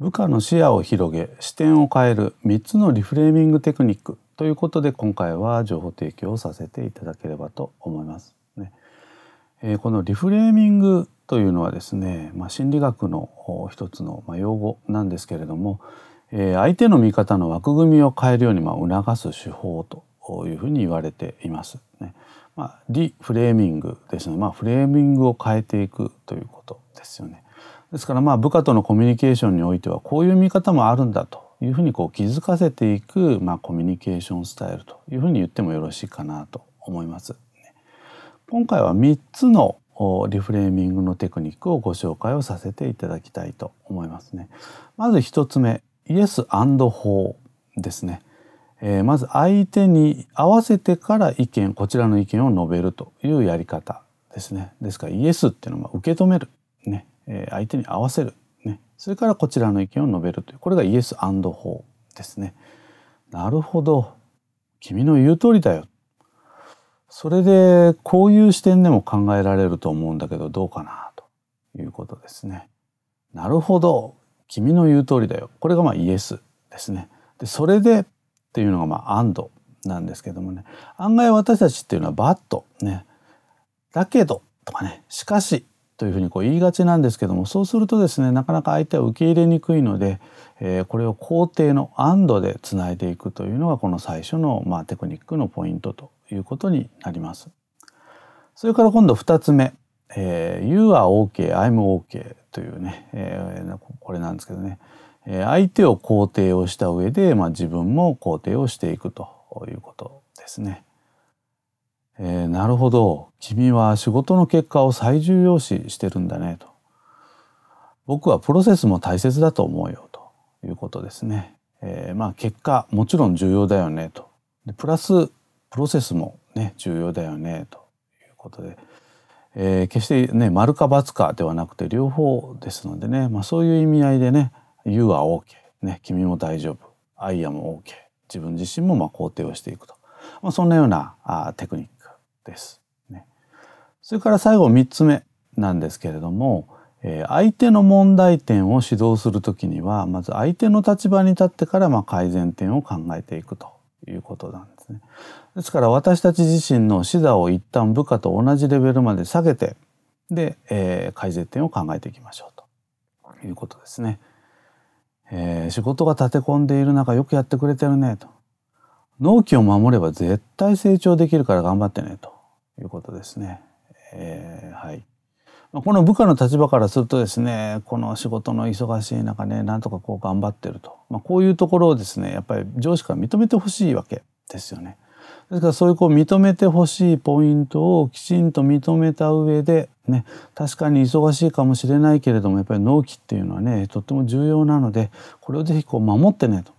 部下の視野を広げ視点を変える3つのリフレーミングテクニックということで今回は情報提供をさせていただければと思います。ねえー、このリフレーミングというのはですね、まあ、心理学の一つの用語なんですけれども、えー、相手の見方の枠組みを変えるようにまあ促す手法というふうに言われています。ねまあ、リフレーミングですね、まあ、フレーミングを変えていくということですよね。ですからまあ部下とのコミュニケーションにおいてはこういう見方もあるんだというふうにこう気づかせていく、まあ、コミュニケーションスタイルというふうに言ってもよろしいかなと思います。今回は3つのリフレーミングのテクニックをご紹介をさせていただきたいと思いますね。まず1つ目イエス法ですね。えー、まず相手に合わせてから意見こちらの意見を述べるというやり方ですね。ですからイエスっていうのは受け止めるね相手に合わせる、ね、それからこちらの意見を述べるというこれがイエス法ですね。なるほど君の言う通りだよ。それでこういう視点でも考えられると思うんだけどどうかなということですね。なるほど君の言う通りだよ。これがまあイエスですね。でそれでっていうのがまあアンドなんですけどもね案外私たちっていうのはバットねだけどとかねしかしというふうにこう言いがちなんですけどもそうするとですねなかなか相手は受け入れにくいので、えー、これを肯定の「アンド」でつないでいくというのがこの最初の、まあ、テクニックのポイントということになります。それから今度2つ目「えー、You are OK I'm OK」というね、えー、これなんですけどね相手を肯定をした上で、まあ、自分も肯定をしていくということですね。えー、なるほど。君は仕事の結果を最重要視してるんだねと。僕はプロセスも大切だと思うよと。いうことですね。えー、まあ結果もちろん重要だよねと。でプラスプロセスもね重要だよねと。いうことで、えー、決してね丸か×かではなくて両方ですのでね、まあ、そういう意味合いでね「You are OK」ね「君も大丈夫」「I am OK」自分自身もまあ肯定をしていくと、まあ、そんなようなあテクニック。です。ね、それから最後3つ目なんですけれども、えー、相手の問題点を指導する時にはまず相手の立場に立ってからまあ改善点を考えていくということなんですね。ですから私たち自身の視座を一旦部下と同じレベルまで下げてで、えー、改善点を考えていきましょうということですね。えー、仕事が立て込んでいる中よくやってくれてるねと。納期を守れば絶対成長できるから頑張ってねということですね。えー、はい。この部下の立場からするとですねこの仕事の忙しい中ねなんとかこう頑張ってると、まあ、こういうところをですねやっぱり上司から認めてほしいわけですよね。ですからそういうこう認めてほしいポイントをきちんと認めた上でね確かに忙しいかもしれないけれどもやっぱり納期っていうのはねとっても重要なのでこれをぜひこう守ってねと。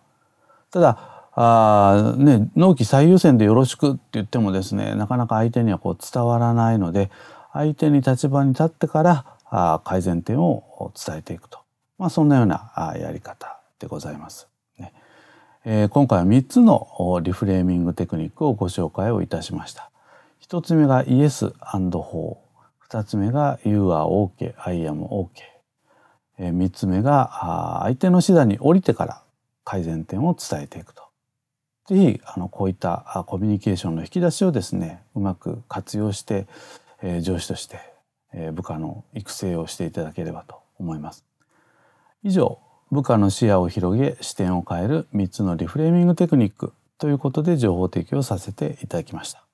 ただあね、納期最優先でよろしくって言ってもですねなかなか相手にはこう伝わらないので相手に立場に立ってからあ改善点を伝えていくと、まあ、そんなようなあやり方でございます。ね。えー、今回は3つのリフレーミングテクニックをご紹介をいたしました。1つ目がイエス法2つ目が You are OK I am OK 3つ目が相手の視座に降りてから改善点を伝えていくと。ぜひあのこういったコミュニケーションの引き出しをですねうまく活用して、えー、上司として、えー、部下の育成をしていただければと思います。以上部下の視野を広げ視点を変える3つのリフレーミングテクニックということで情報提供させていただきました。